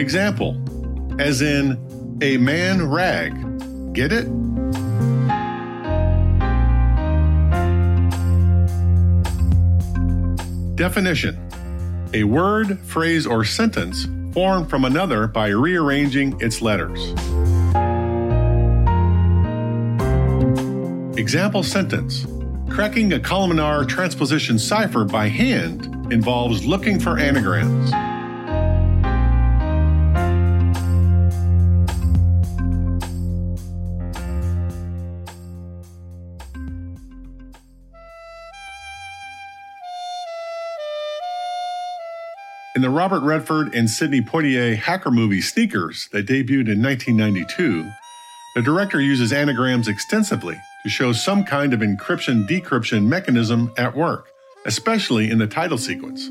Example, as in a man rag. Get it? Definition A word, phrase, or sentence formed from another by rearranging its letters. Example sentence Cracking a columnar transposition cipher by hand involves looking for anagrams. In the Robert Redford and Sidney Poitier hacker movie Sneakers that debuted in 1992, the director uses anagrams extensively to show some kind of encryption decryption mechanism at work, especially in the title sequence.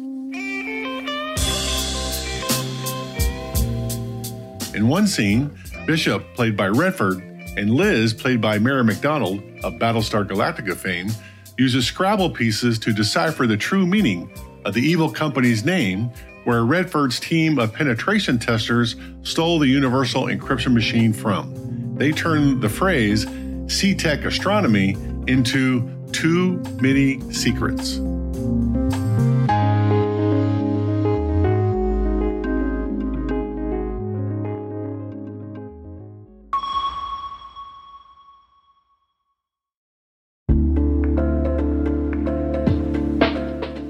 In one scene, Bishop, played by Redford, and Liz, played by Mary McDonnell of Battlestar Galactica fame, uses Scrabble pieces to decipher the true meaning of the evil company's name, where Redford's team of penetration testers stole the universal encryption machine from. They turned the phrase Setec Astronomy into Too Many Secrets.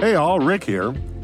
Hey all, Rick here.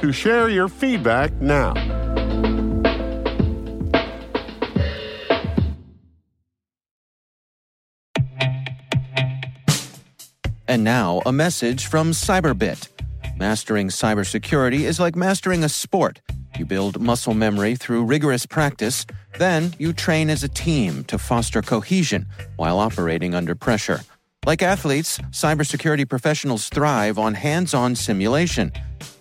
to share your feedback now. And now, a message from Cyberbit. Mastering cybersecurity is like mastering a sport. You build muscle memory through rigorous practice, then you train as a team to foster cohesion while operating under pressure. Like athletes, cybersecurity professionals thrive on hands on simulation.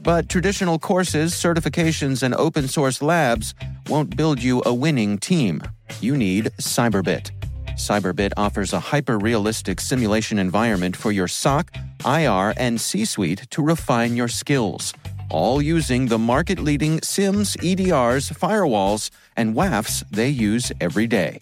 But traditional courses, certifications, and open source labs won't build you a winning team. You need Cyberbit. Cyberbit offers a hyper realistic simulation environment for your SOC, IR, and C suite to refine your skills, all using the market leading SIEMs, EDRs, firewalls, and WAFs they use every day.